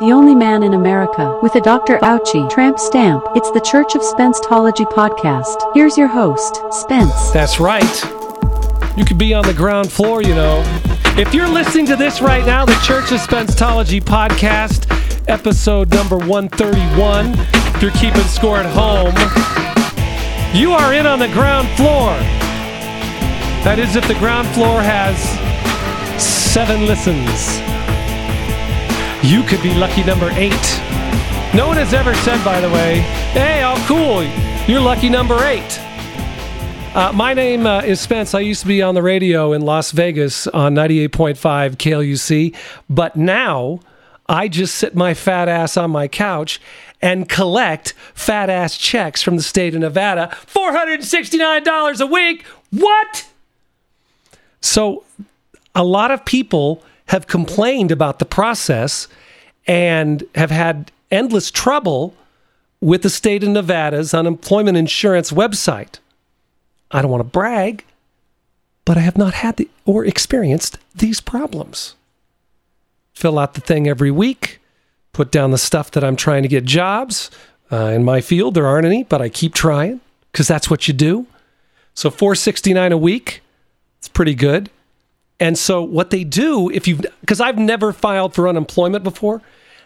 the only man in America with a Dr. Ouchie tramp stamp. It's the Church of Spencetology podcast. Here's your host, Spence. That's right. You could be on the ground floor, you know. If you're listening to this right now, the Church of Spencetology podcast, episode number 131, if you're keeping score at home, you are in on the ground floor. That is, if the ground floor has seven listens. You could be lucky number eight. No one has ever said, by the way, hey, all cool, you're lucky number eight. Uh, my name uh, is Spence. I used to be on the radio in Las Vegas on 98.5 KLUC, but now I just sit my fat ass on my couch and collect fat ass checks from the state of Nevada. $469 a week. What? So, a lot of people have complained about the process and have had endless trouble with the state of Nevada's unemployment insurance website. I don't want to brag, but I have not had the, or experienced these problems. Fill out the thing every week, put down the stuff that I'm trying to get jobs. Uh, in my field, there aren't any, but I keep trying because that's what you do. So 469 a week, it's pretty good. And so what they do, if you've, because I've never filed for unemployment before,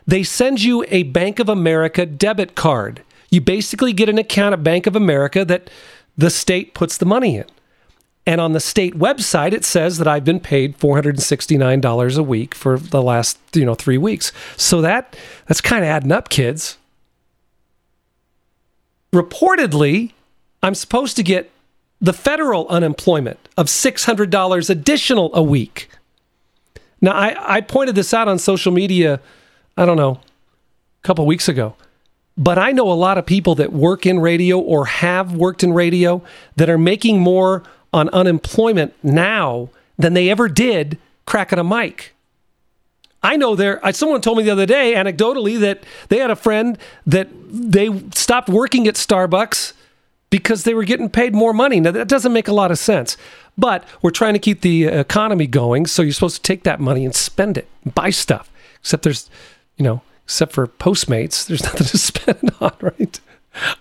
they send you a Bank of America debit card. You basically get an account at Bank of America that the state puts the money in. And on the state website, it says that I've been paid $469 a week for the last, you know, three weeks. So that that's kind of adding up, kids. Reportedly, I'm supposed to get the federal unemployment of $600 additional a week. Now, I, I pointed this out on social media, I don't know, a couple weeks ago. But I know a lot of people that work in radio or have worked in radio that are making more on unemployment now than they ever did cracking a mic. I know there. Someone told me the other day, anecdotally, that they had a friend that they stopped working at Starbucks because they were getting paid more money. Now that doesn't make a lot of sense. But we're trying to keep the economy going, so you're supposed to take that money and spend it, buy stuff. Except there's, you know, except for Postmates, there's nothing to spend on, right?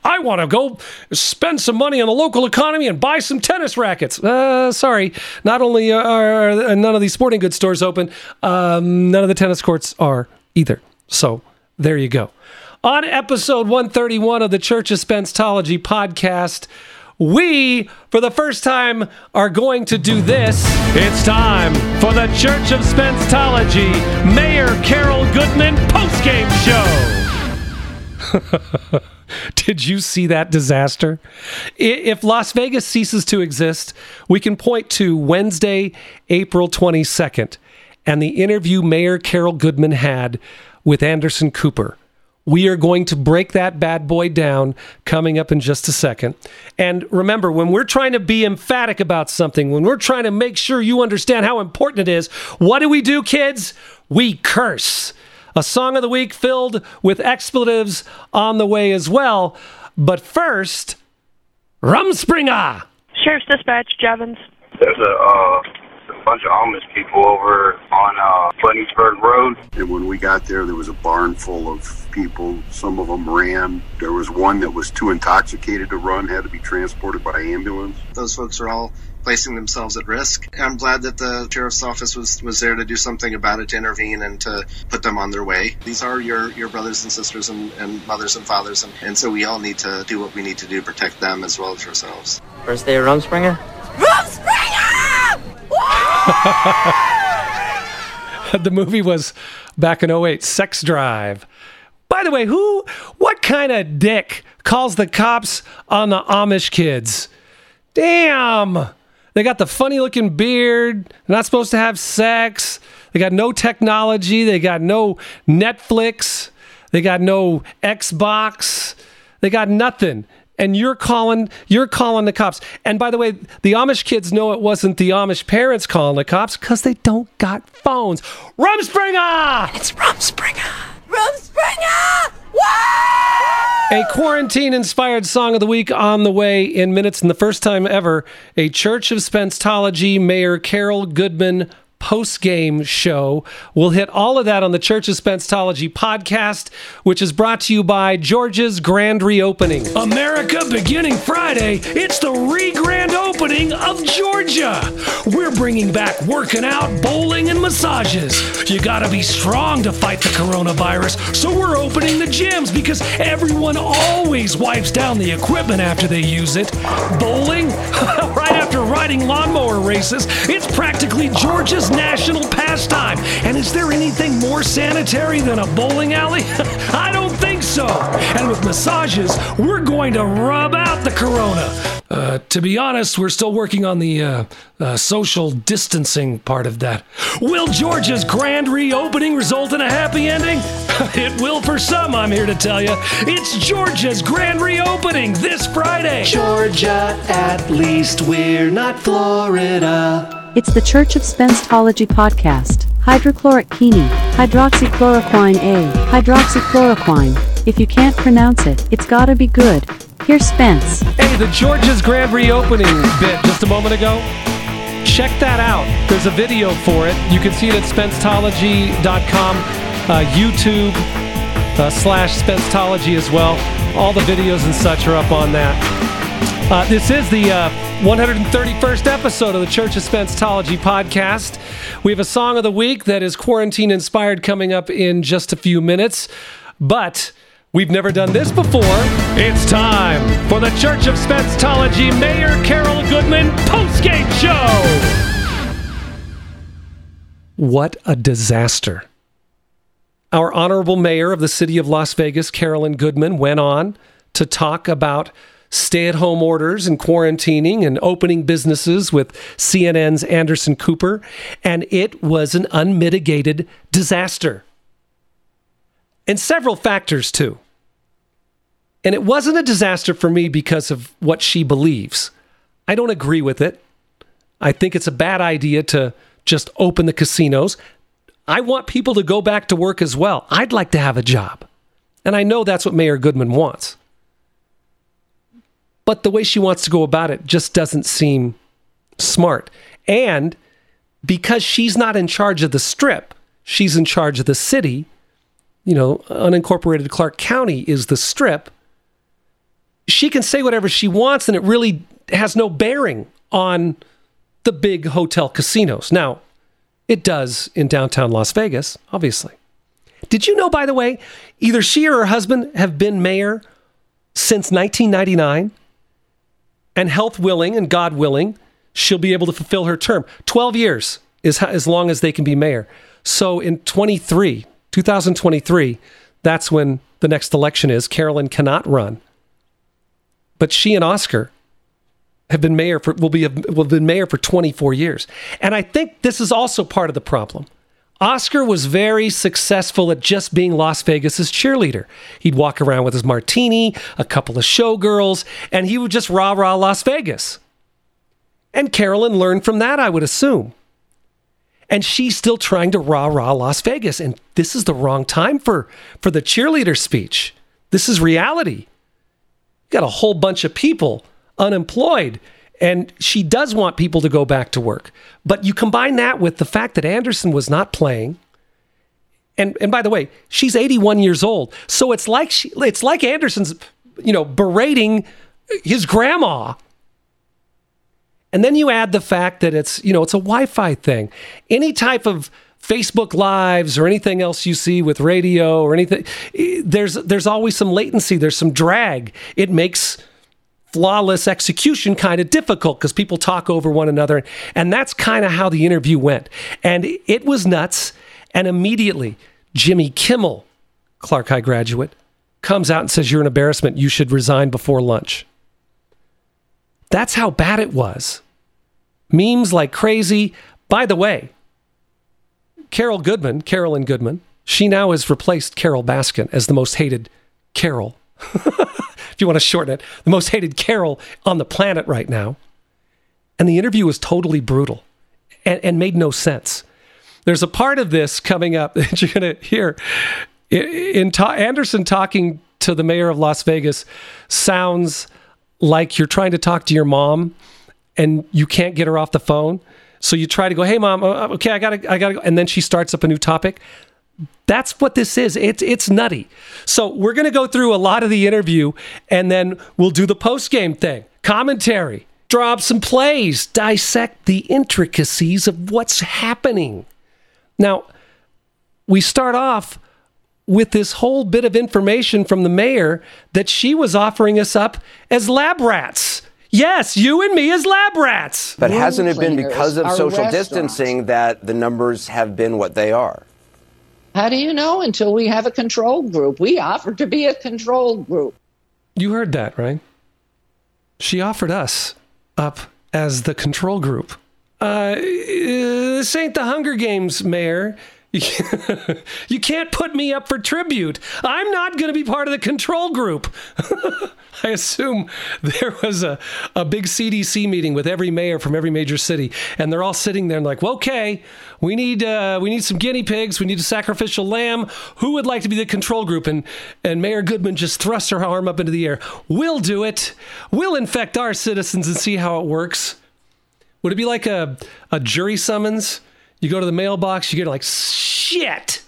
I want to go spend some money on the local economy and buy some tennis rackets. Uh, sorry, not only are none of these sporting goods stores open, um, none of the tennis courts are either. So there you go. On episode 131 of the Church of Spencetology podcast, we, for the first time, are going to do this. It's time for the Church of Spencetology Mayor Carol Goodman postgame show. Did you see that disaster? If Las Vegas ceases to exist, we can point to Wednesday, April 22nd, and the interview Mayor Carol Goodman had with Anderson Cooper we are going to break that bad boy down coming up in just a second. And remember, when we're trying to be emphatic about something, when we're trying to make sure you understand how important it is, what do we do, kids? We curse. A song of the week filled with expletives on the way as well. But first, Rumspringa! Sheriff's Dispatch, Jevons. There's a uh, a bunch of Amish people over on uh, Bunningsburg Road. And when we got there, there was a barn full of people. Some of them ran. There was one that was too intoxicated to run, had to be transported by ambulance. Those folks are all placing themselves at risk. I'm glad that the sheriff's office was, was there to do something about it, to intervene and to put them on their way. These are your, your brothers and sisters and, and mothers and fathers, and, and so we all need to do what we need to do to protect them as well as ourselves. First day of Rumspringa! the movie was back in 08, Sex Drive. By the way, who, what kind of dick calls the cops on the Amish kids? Damn! They got the funny looking beard. They're not supposed to have sex. They got no technology. They got no Netflix. They got no Xbox. They got nothing and you're calling you're calling the cops. And by the way, the Amish kids know it wasn't the Amish parents calling the cops because they don't got phones. Rumspringa! It's Rumspringa! Rumspringa! A quarantine inspired song of the week on the way in minutes, and the first time ever, a Church of Spencetology Mayor Carol Goodman post game show. We'll hit all of that on the Church of Spencetology podcast, which is brought to you by Georgia's Grand Reopening. America, beginning Friday, it's the re grand opening of Georgia. We're bringing back working out, bowling, and massages. You gotta be strong to fight the coronavirus, so we're opening the gyms because everyone always wipes down the equipment after they use it. Bowling? riding lawnmower races, it's practically Georgia's national pastime. And is there anything more sanitary than a bowling alley? I don't think so. And with massages, we're going to rub out the corona. Uh, to be honest, we're still working on the uh, uh, social distancing part of that. Will Georgia's grand reopening result in a happy ending? it will for some, I'm here to tell you. It's Georgia's grand reopening this Friday. Georgia, at least we're not Florida. It's the Church of Spencetology podcast. Hydrochloric kini, hydroxychloroquine A, hydroxychloroquine. If you can't pronounce it, it's gotta be good. Here's Spence. Hey, the Georgia's grand reopening bit just a moment ago. Check that out. There's a video for it. You can see it at spencetology.com, uh, YouTube uh, slash spencetology as well. All the videos and such are up on that. Uh, this is the uh, 131st episode of the Church of Spencetology podcast. We have a song of the week that is quarantine inspired coming up in just a few minutes. But we've never done this before. It's time for the Church of Spencetology Mayor Carol Goodman post-game show. What a disaster. Our honorable mayor of the city of Las Vegas, Carolyn Goodman, went on to talk about stay at home orders and quarantining and opening businesses with CNN's Anderson Cooper, and it was an unmitigated disaster. And several factors, too. And it wasn't a disaster for me because of what she believes. I don't agree with it. I think it's a bad idea to just open the casinos. I want people to go back to work as well. I'd like to have a job. And I know that's what Mayor Goodman wants. But the way she wants to go about it just doesn't seem smart. And because she's not in charge of the strip, she's in charge of the city. You know, unincorporated Clark County is the strip. She can say whatever she wants, and it really has no bearing on the big hotel casinos. Now, it does in downtown Las Vegas, obviously. Did you know, by the way, either she or her husband have been mayor since 1999? And health willing and God willing, she'll be able to fulfill her term. 12 years is as long as they can be mayor. So in 23, 2023, that's when the next election is. Carolyn cannot run. But she and Oscar have been mayor for will be will have been mayor for 24 years. And I think this is also part of the problem. Oscar was very successful at just being Las Vegas's cheerleader. He'd walk around with his martini, a couple of showgirls, and he would just rah rah Las Vegas. And Carolyn learned from that, I would assume. And she's still trying to rah rah Las Vegas. And this is the wrong time for, for the cheerleader speech. This is reality. You got a whole bunch of people unemployed and she does want people to go back to work. But you combine that with the fact that Anderson was not playing. And and by the way, she's 81 years old. So it's like she, it's like Anderson's you know berating his grandma. And then you add the fact that it's, you know, it's a Wi-Fi thing. Any type of Facebook lives or anything else you see with radio or anything eh, there's there's always some latency, there's some drag. It makes flawless execution kind of difficult because people talk over one another. And that's kind of how the interview went. And it was nuts. And immediately, Jimmy Kimmel, Clark High graduate, comes out and says, You're an embarrassment. You should resign before lunch. That's how bad it was. Memes like crazy. By the way, Carol Goodman, Carolyn Goodman, she now has replaced Carole Baskin as the most hated Carol if you want to shorten it, the most hated Carol on the planet right now. And the interview was totally brutal and, and made no sense. There's a part of this coming up that you're going to hear. In, ta- Anderson talking to the mayor of Las Vegas sounds like you're trying to talk to your mom and you can't get her off the phone. So you try to go, hey mom, uh, okay, I gotta, I gotta go, and then she starts up a new topic. That's what this is. It's it's nutty. So we're gonna go through a lot of the interview, and then we'll do the post game thing, commentary, drop some plays, dissect the intricacies of what's happening. Now, we start off with this whole bit of information from the mayor that she was offering us up as lab rats. Yes, you and me as lab rats. But Room hasn't it been because of social restaurants. distancing that the numbers have been what they are? How do you know until we have a control group? We offered to be a control group. You heard that, right? She offered us up as the control group. Uh, this ain't the Hunger Games, Mayor. you can't put me up for tribute. I'm not going to be part of the control group. I assume there was a, a big CDC meeting with every mayor from every major city, and they're all sitting there and like, well, okay, we need uh, we need some guinea pigs, we need a sacrificial lamb. Who would like to be the control group? And and Mayor Goodman just thrusts her arm up into the air. We'll do it. We'll infect our citizens and see how it works. Would it be like a, a jury summons? You go to the mailbox, you get like, shit.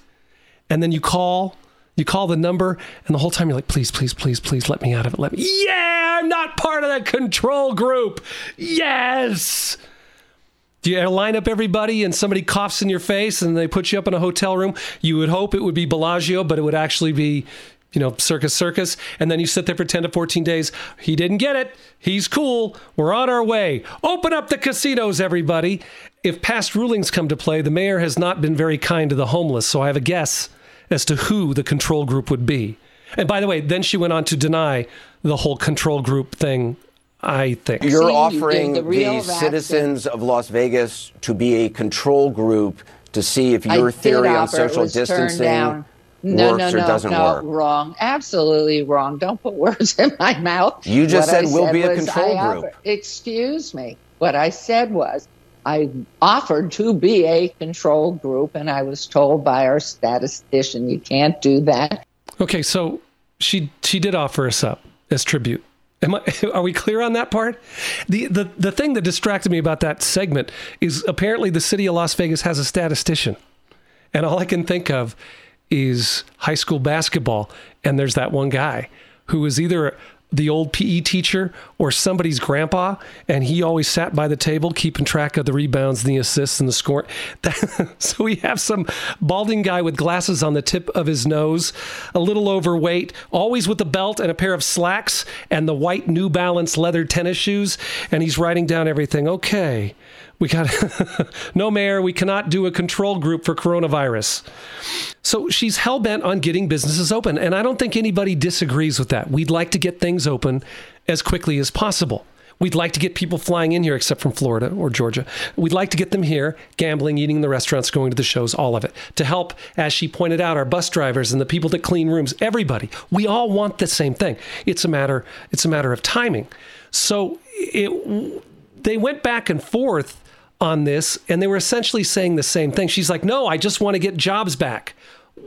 And then you call, you call the number, and the whole time you're like, please, please, please, please let me out of it. Let me. Yeah, I'm not part of that control group. Yes. Do you line up everybody and somebody coughs in your face and they put you up in a hotel room? You would hope it would be Bellagio, but it would actually be, you know, Circus Circus. And then you sit there for 10 to 14 days. He didn't get it. He's cool. We're on our way. Open up the casinos, everybody. If past rulings come to play, the mayor has not been very kind to the homeless. So I have a guess as to who the control group would be. And by the way, then she went on to deny the whole control group thing, I think. You're offering the the, citizens of Las Vegas to be a control group to see if I your did theory on offer, it social distancing down. No, works no, or no, doesn't no, work. wrong. Absolutely wrong. Don't put words in my mouth. You just What I said we'll be a control I group. offer- excuse me. What I said was I offered to be a control group, and I was told by our statistician you can't do that. Okay, so she she did offer us up as tribute. Am I, are we clear on that part? The, the the thing that distracted me about that segment is apparently the city of Las Vegas has a statistician, and all I can think of is high school basketball. And there's that one guy who is either the old PE teacher or somebody's grandpa, and he always sat by the table keeping track of the rebounds, and the assists, and the score. so we have some balding guy with glasses on the tip of his nose, a little overweight, always with a belt and a pair of slacks and the white New Balance leather tennis shoes, and he's writing down everything. Okay, we got no mayor. We cannot do a control group for coronavirus. So she's hell bent on getting businesses open. And I don't think anybody disagrees with that. We'd like to get things open as quickly as possible. We'd like to get people flying in here, except from Florida or Georgia. We'd like to get them here, gambling, eating in the restaurants, going to the shows, all of it. To help, as she pointed out, our bus drivers and the people that clean rooms, everybody. We all want the same thing. It's a matter, it's a matter of timing. So it, they went back and forth on this, and they were essentially saying the same thing. She's like, No, I just want to get jobs back.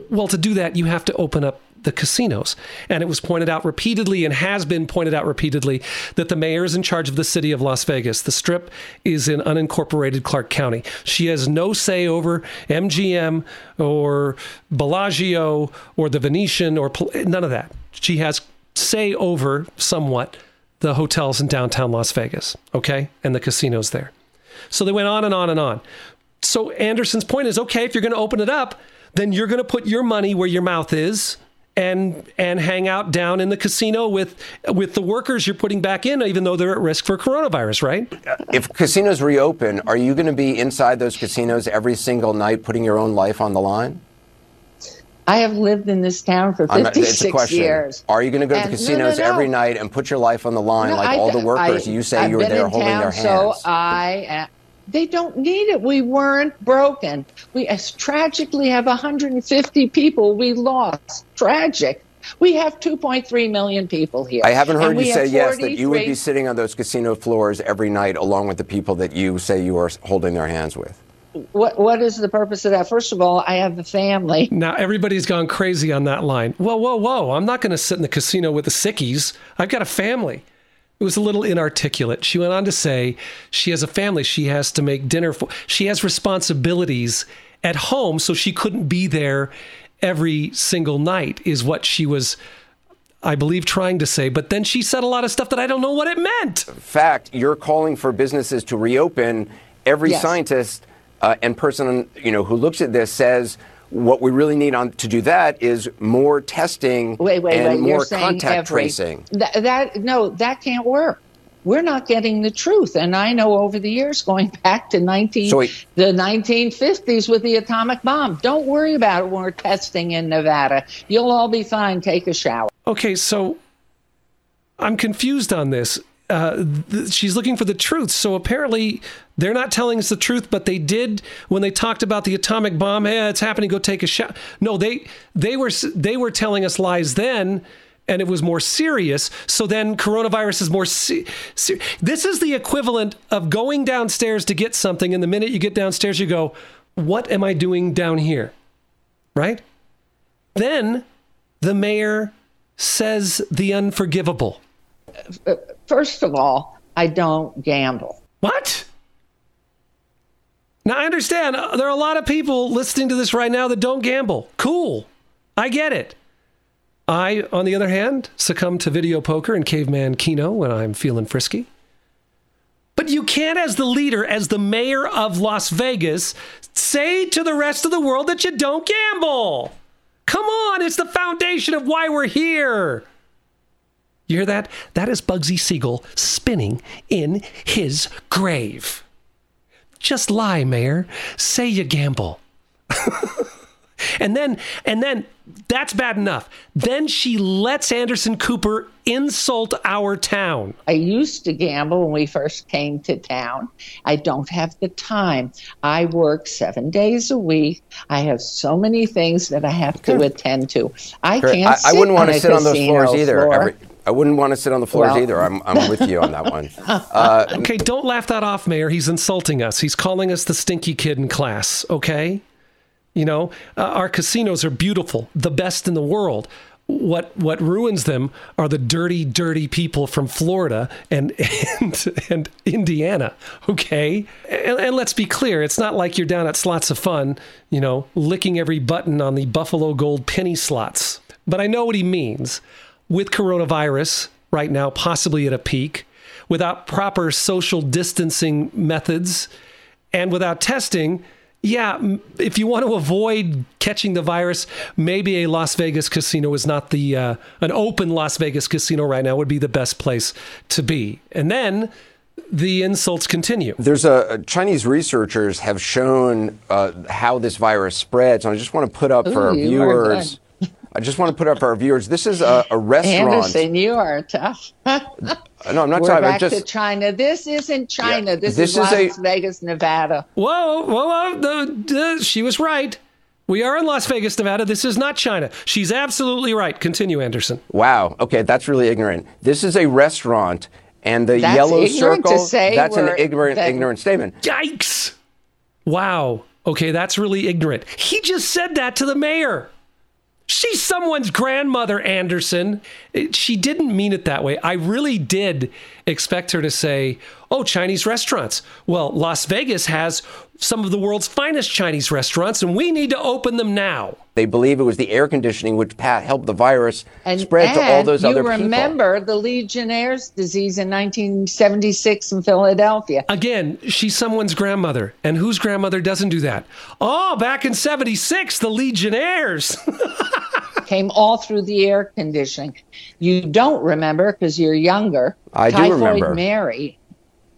Well, to do that, you have to open up the casinos. And it was pointed out repeatedly and has been pointed out repeatedly that the mayor is in charge of the city of Las Vegas. The strip is in unincorporated Clark County. She has no say over MGM or Bellagio or the Venetian or none of that. She has say over somewhat the hotels in downtown Las Vegas, okay? And the casinos there. So they went on and on and on. So Anderson's point is okay, if you're going to open it up, then you're going to put your money where your mouth is and and hang out down in the casino with with the workers you're putting back in even though they're at risk for coronavirus, right? If casinos reopen, are you going to be inside those casinos every single night putting your own life on the line? I have lived in this town for I'm not- 56 it's a years. Are you going to go to And- the casinos no, no. every night and put your life on the line No, like I- all the workers I- you say I've you were there holding town, their hands? So? I, uh, they don't need it. We weren't broken. We as tragically have 150 people we lost. Tragic. We have 2.3 million people here. I haven't heard you say yes that you would be sitting on those casino floors every night along with the people that you say you are holding their hands with. What What is the purpose of that? First of all, I have a family. Now everybody's gone crazy on that line. Whoa, whoa, whoa. I'm not going to sit in the casino with the sickies. I've got a family. It was a little inarticulate. She went on to say she has a family. She has to make dinner for. She has responsibilities at home, so she couldn't be there every single night. Is what she was, I believe, trying to say. But then she said a lot of stuff that I don't know what it meant. Fact, you're calling for businesses to reopen. Every Yes. scientist uh, and person you know who looks at this says what we really need on to do that is more testing Wait, wait, and wait. more You're contact every, tracing. That, that no, that can't work. We're not getting the truth, and I know over the years, going back to nineteen So wait. the nineteen fifties with the atomic bomb. Don't worry about it when we're testing in Nevada. You'll all be fine. Take a shower. Okay, so I'm confused on this. Uh, th- she's looking for the truth. So apparently they're not telling us the truth, but they did when they talked about the atomic bomb. Hey, it's happening. Go take a shot. No, they they were they were telling us lies then, and it was more serious. So then coronavirus is more. Se- se- this is the equivalent of going downstairs to get something, and the minute you get downstairs, you go, "What am I doing down here?" Right? Then the mayor says the unforgivable. First of all, I don't gamble. What? Now, I understand uh, there are a lot of people listening to this right now that don't gamble. Cool. I get it. I, on the other hand, succumb to video poker and caveman Keno when I'm feeling frisky. But you can't, as the leader, as the mayor of Las Vegas, say to the rest of the world that you don't gamble. Come on, it's the foundation of why we're here. You hear that? That is Bugsy Siegel spinning in his grave. Just lie, Mayor. Say you gamble. and then, and then, that's bad enough. Then she lets Anderson Cooper insult our town. I used to gamble when we first came to town. I don't have the time. I work seven days a week. I have so many things that I have to attend to. I Great. can't. I, I wouldn't want to sit on those casino floors either. floor. Every, I wouldn't want to sit on the floors Well- either. I'm, I'm with you on that one. Uh, Okay, don't laugh that off, Mayor. He's insulting us. He's calling us the stinky kid in class, okay? You know, uh, our casinos are beautiful, the best in the world. What what ruins them are the dirty, dirty people from Florida and and, and Indiana. Okay, and, and let's be clear, it's not like you're down at Slots of Fun, you know, licking every button on the Buffalo Gold penny slots. But I know what he means. With coronavirus right now, possibly at a peak, without proper social distancing methods, and without testing, yeah, if you want to avoid catching the virus, maybe a Las Vegas casino is not the uh, an open Las Vegas casino right now would be the best place to be. And then the insults continue. There's a Chinese researchers have shown uh, how this virus spreads, and I just want to put up for Ooh, our you are viewers. I just want to put up for our viewers. This is a, a restaurant. Anderson, you are tough. No, I'm not We're talking. back I'm just. to China. This isn't China. Yeah, This, this is, is a- Las Vegas, Nevada. Whoa, whoa, whoa! The, the, she was right. We are in Las Vegas, Nevada. This is not China. She's absolutely right. Continue, Anderson. Wow. Okay, that's really ignorant. This is a restaurant, and the That's yellow ignorant to circle. say that's an ignorant, that- ignorant statement. Yikes! Wow. Okay, that's really ignorant. He just said that to the mayor. She's someone's grandmother, Anderson. She didn't mean it that way. I really did expect her to say, Oh, Chinese restaurants. Well, Las Vegas has some of the world's finest Chinese restaurants, and we need to open them now. They believe it was the air conditioning which pa- helped the virus And, spread to all those you other people. You remember the Legionnaire's disease in 1976 in Philadelphia. Again, she's someone's grandmother. And whose grandmother doesn't do that? Oh, back in 76, the Legionnaires. Came all through the air conditioning. You don't remember because you're younger. I do Typhoid remember. Mary,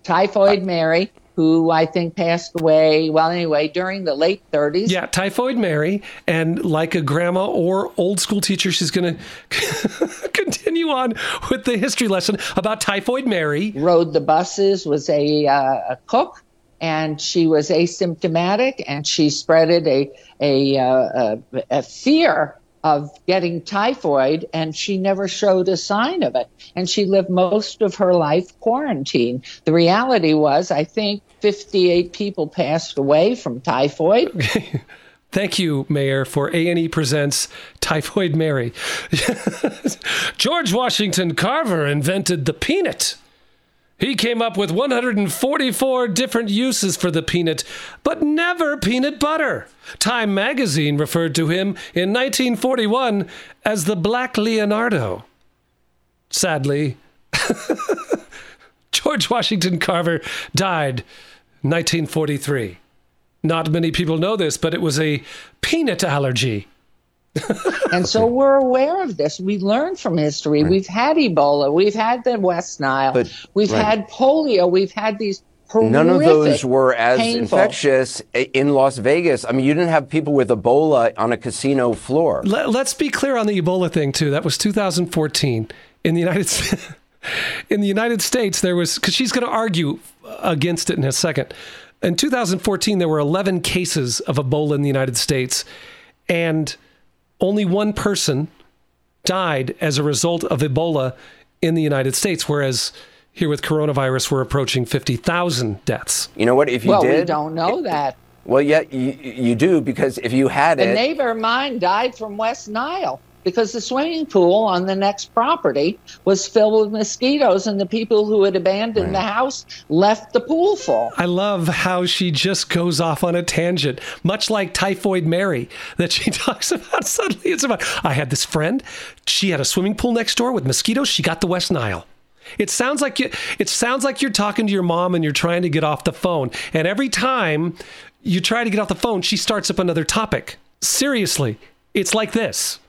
Typhoid Mary, who I think passed away. Well, anyway, during the late 30s. Yeah, Typhoid Mary, and like a grandma or old school teacher, she's going to continue on with the history lesson about Typhoid Mary. rode the buses, was a, uh, a cook, and she was asymptomatic, and she spreaded a a, uh, a a fear of getting typhoid, and she never showed a sign of it, and she lived most of her life quarantined. The reality was, I think. 58 people passed away from typhoid. Thank you, Mayor, for A&E Presents Typhoid Mary. George Washington Carver invented the peanut. He came up with 144 different uses for the peanut, but never peanut butter. Time magazine referred to him in 1941 as the Black Leonardo. Sadly, George Washington Carver died 1943. Not many people know this, but it was a peanut allergy. And so we're aware of this. We learn from history. Right. We've had Ebola. We've had the West Nile. But, we've right. had polio. We've had these horrific, None of those were as painful. infectious in Las Vegas. I mean, you didn't have people with Ebola on a casino floor. Let, us be clear on the Ebola thing too. That was 2014 in the United States. in the United States, there was because she's going to argue against it in a second. In 2014, there were 11 cases of Ebola in the United States, and only one person died as a result of Ebola in the United States, whereas here with coronavirus, we're approaching 50,000 deaths. You know what? If you well, did. we don't know that. Well, yeah, you, you do because if you had a it. A neighbor of mine died from West Nile because the swimming pool on the next property was filled with mosquitoes and the people who had abandoned right. the house left the pool full. I love how she just goes off on a tangent, much like Typhoid Mary that she talks about. Suddenly it's about, I had this friend, she had a swimming pool next door with mosquitoes, she got the West Nile. It sounds like you, it sounds like you're talking to your mom and you're trying to get off the phone. And every time you try to get off the phone, she starts up another topic. Seriously, it's like this.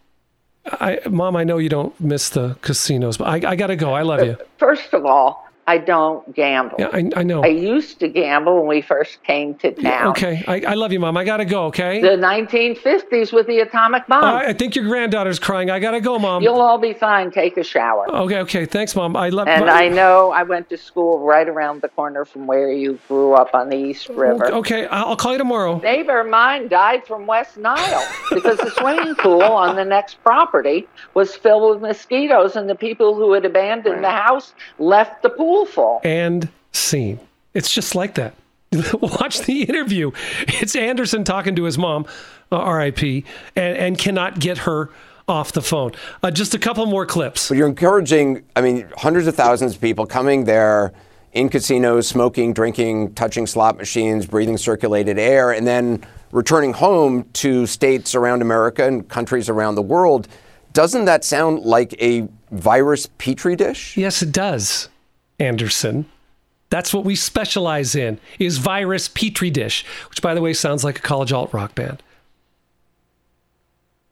I, Mom, I know you don't miss the casinos, but I, I got to go. I love you. First of all, I don't gamble. Yeah, I, I know. I used to gamble when we first came to town. Yeah, okay, I, I love you, Mom. I gotta go. Okay. The 1950s with the atomic bomb. Uh, I think your granddaughter's crying. I gotta go, Mom. You'll all be fine. Take a shower. Okay, okay. Thanks, Mom. I love. And I know I went to school right around the corner from where you grew up on the East River. Okay, I'll call you tomorrow. Neighbor of mine died from West Nile because the swimming pool on the next property was filled with mosquitoes, and the people who had abandoned right. the house left the pool full. And scene. It's just like that. Watch the interview. It's Anderson talking to his mom, uh, RIP, and, and cannot get her off the phone. Uh, just a couple more clips. But you're encouraging, I mean, hundreds of thousands of people coming there in casinos, smoking, drinking, touching slot machines, breathing circulated air, and then returning home to states around America and countries around the world. Doesn't that sound like a virus petri dish? Yes, it does, Anderson. That's what we specialize in is virus petri dish, which by the way sounds like a college alt rock band.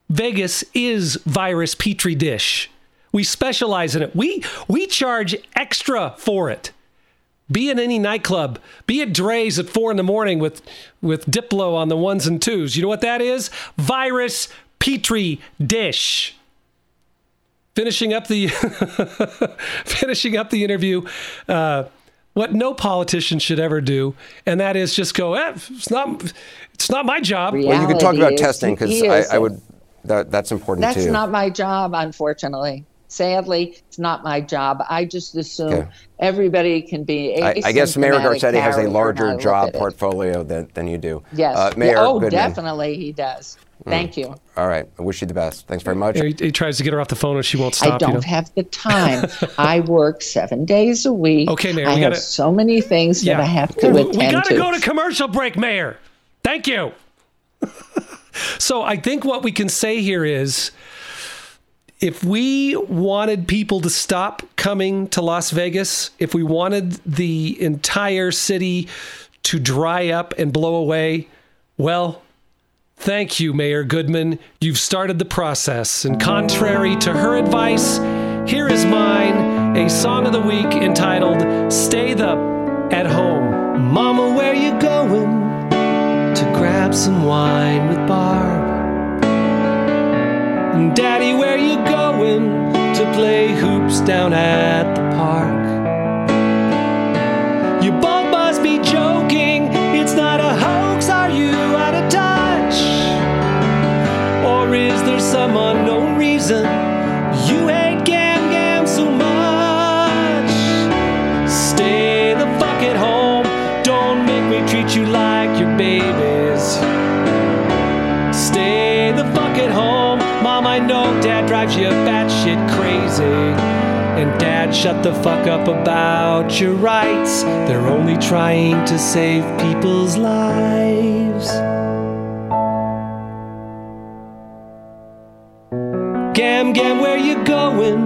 Vegas is virus petri dish. We specialize in it. We we charge extra for it. Be in any nightclub, be at Drai's at four in the morning with with Diplo on the ones and twos. You know what that is? Virus petri dish finishing up the finishing up the interview. Uh, what no politician should ever do, and that is just go. Eh, it's not. It's not my job. Reality well, you can talk about testing because I, I, would. That, that's important that's too. That's not my job, unfortunately. Sadly, it's not my job. I just assume okay. everybody can be. I, I guess Mayor Garcetti has a larger job portfolio than, than you do. Yes. Uh, Mayor oh, Goodman. definitely he does. Mm. Thank you. All right. I wish you the best. Thanks very much. He, he tries to get her off the phone and she won't stop. I don't you know? have the time. I work seven days a week. Okay, Mayor. I we have gotta, so many things yeah. that I have to we, attend to. we gotta to. go to commercial break, Mayor. Thank you. so I think what we can say here is if we wanted people to stop coming to Las Vegas, if we wanted the entire city to dry up and blow away, well, thank you, Mayor Goodman. You've started the process. And contrary to her advice, here is mine a song of the week entitled Stay the at Home. Mama, where you going? To grab some wine with Barb. Daddy, where you going to play hoops down at the park? You both must be joking, it's not a hoax, are you out of touch? Or is there some unknown reason you hate Gam Gam so much? Stay the fuck at home, don't make me treat you like drives you batshit crazy. And dad, shut the fuck up about your rights. They're only trying to save people's lives. Gam, gam, where you going?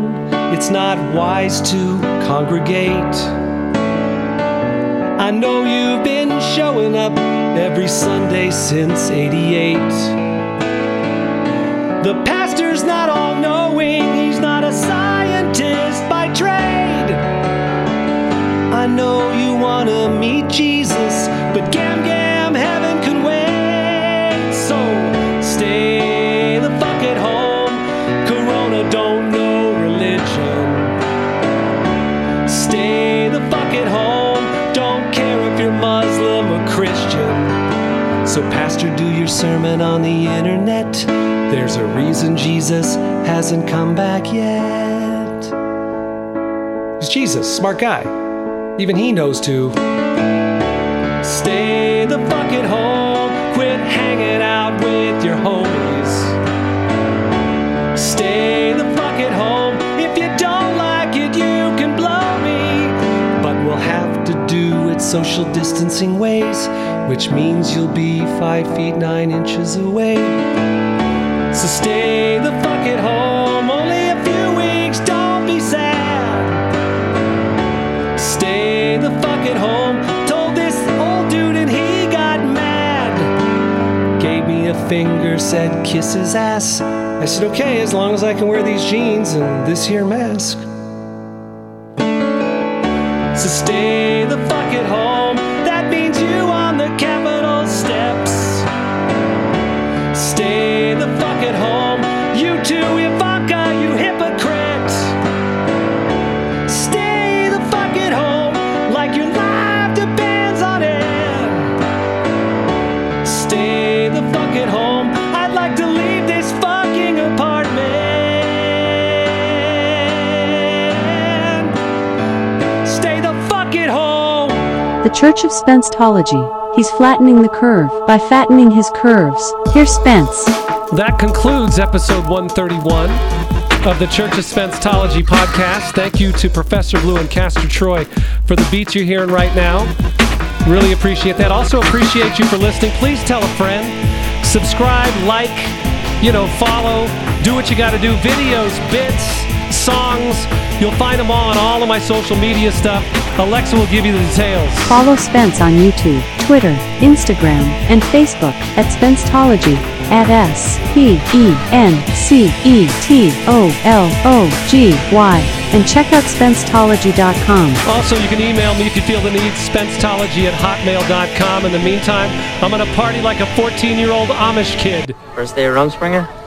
It's not wise to congregate. I know you've been showing up every Sunday since 88. The scientist by trade. I know you wanna meet Jesus, but gam gam, heaven can wait. So stay the fuck at home. Corona don't know religion. Stay the fuck at home. Don't care if you're Muslim or Christian. So, Pastor, do your sermon on the internet. There's a reason Jesus hasn't come back yet. He's Jesus, smart guy. Even he knows to stay the fuck at home. Quit hanging out with your homies. Stay the fuck at home. If you don't like it, you can blow me. But we'll have to do it social distancing ways, which means you'll be five feet nine inches away. So stay the fuck at home. Only a few weeks, don't be sad. Stay the fuck at home. Told this old dude and he got mad. Gave me a finger, said kiss his ass. I said, okay, as long as I can wear these jeans and this here mask. So stay the Church of Spencetology. He's flattening the curve by fattening his curves. Here's Spence. That concludes episode 131 of the Church of Spencetology podcast. Thank you to Professor Blue and Castor Troy for the beats you're hearing right now. Really appreciate that. Also appreciate you for listening. Please tell a friend. Subscribe, like, you know, follow, do what you got to do. Videos, bits, songs. You'll find them all on all of my social media stuff. Alexa will give you the details. Follow Spence on YouTube, Twitter, Instagram, and Facebook at Spencetology at S P E N C E T O L O G Y and check out Spencetology.com. Also, you can email me if you feel the need, spencetology at hotmail.com. In the meantime, I'm going to party like a 14 year old Amish kid. First day of Rumspringa?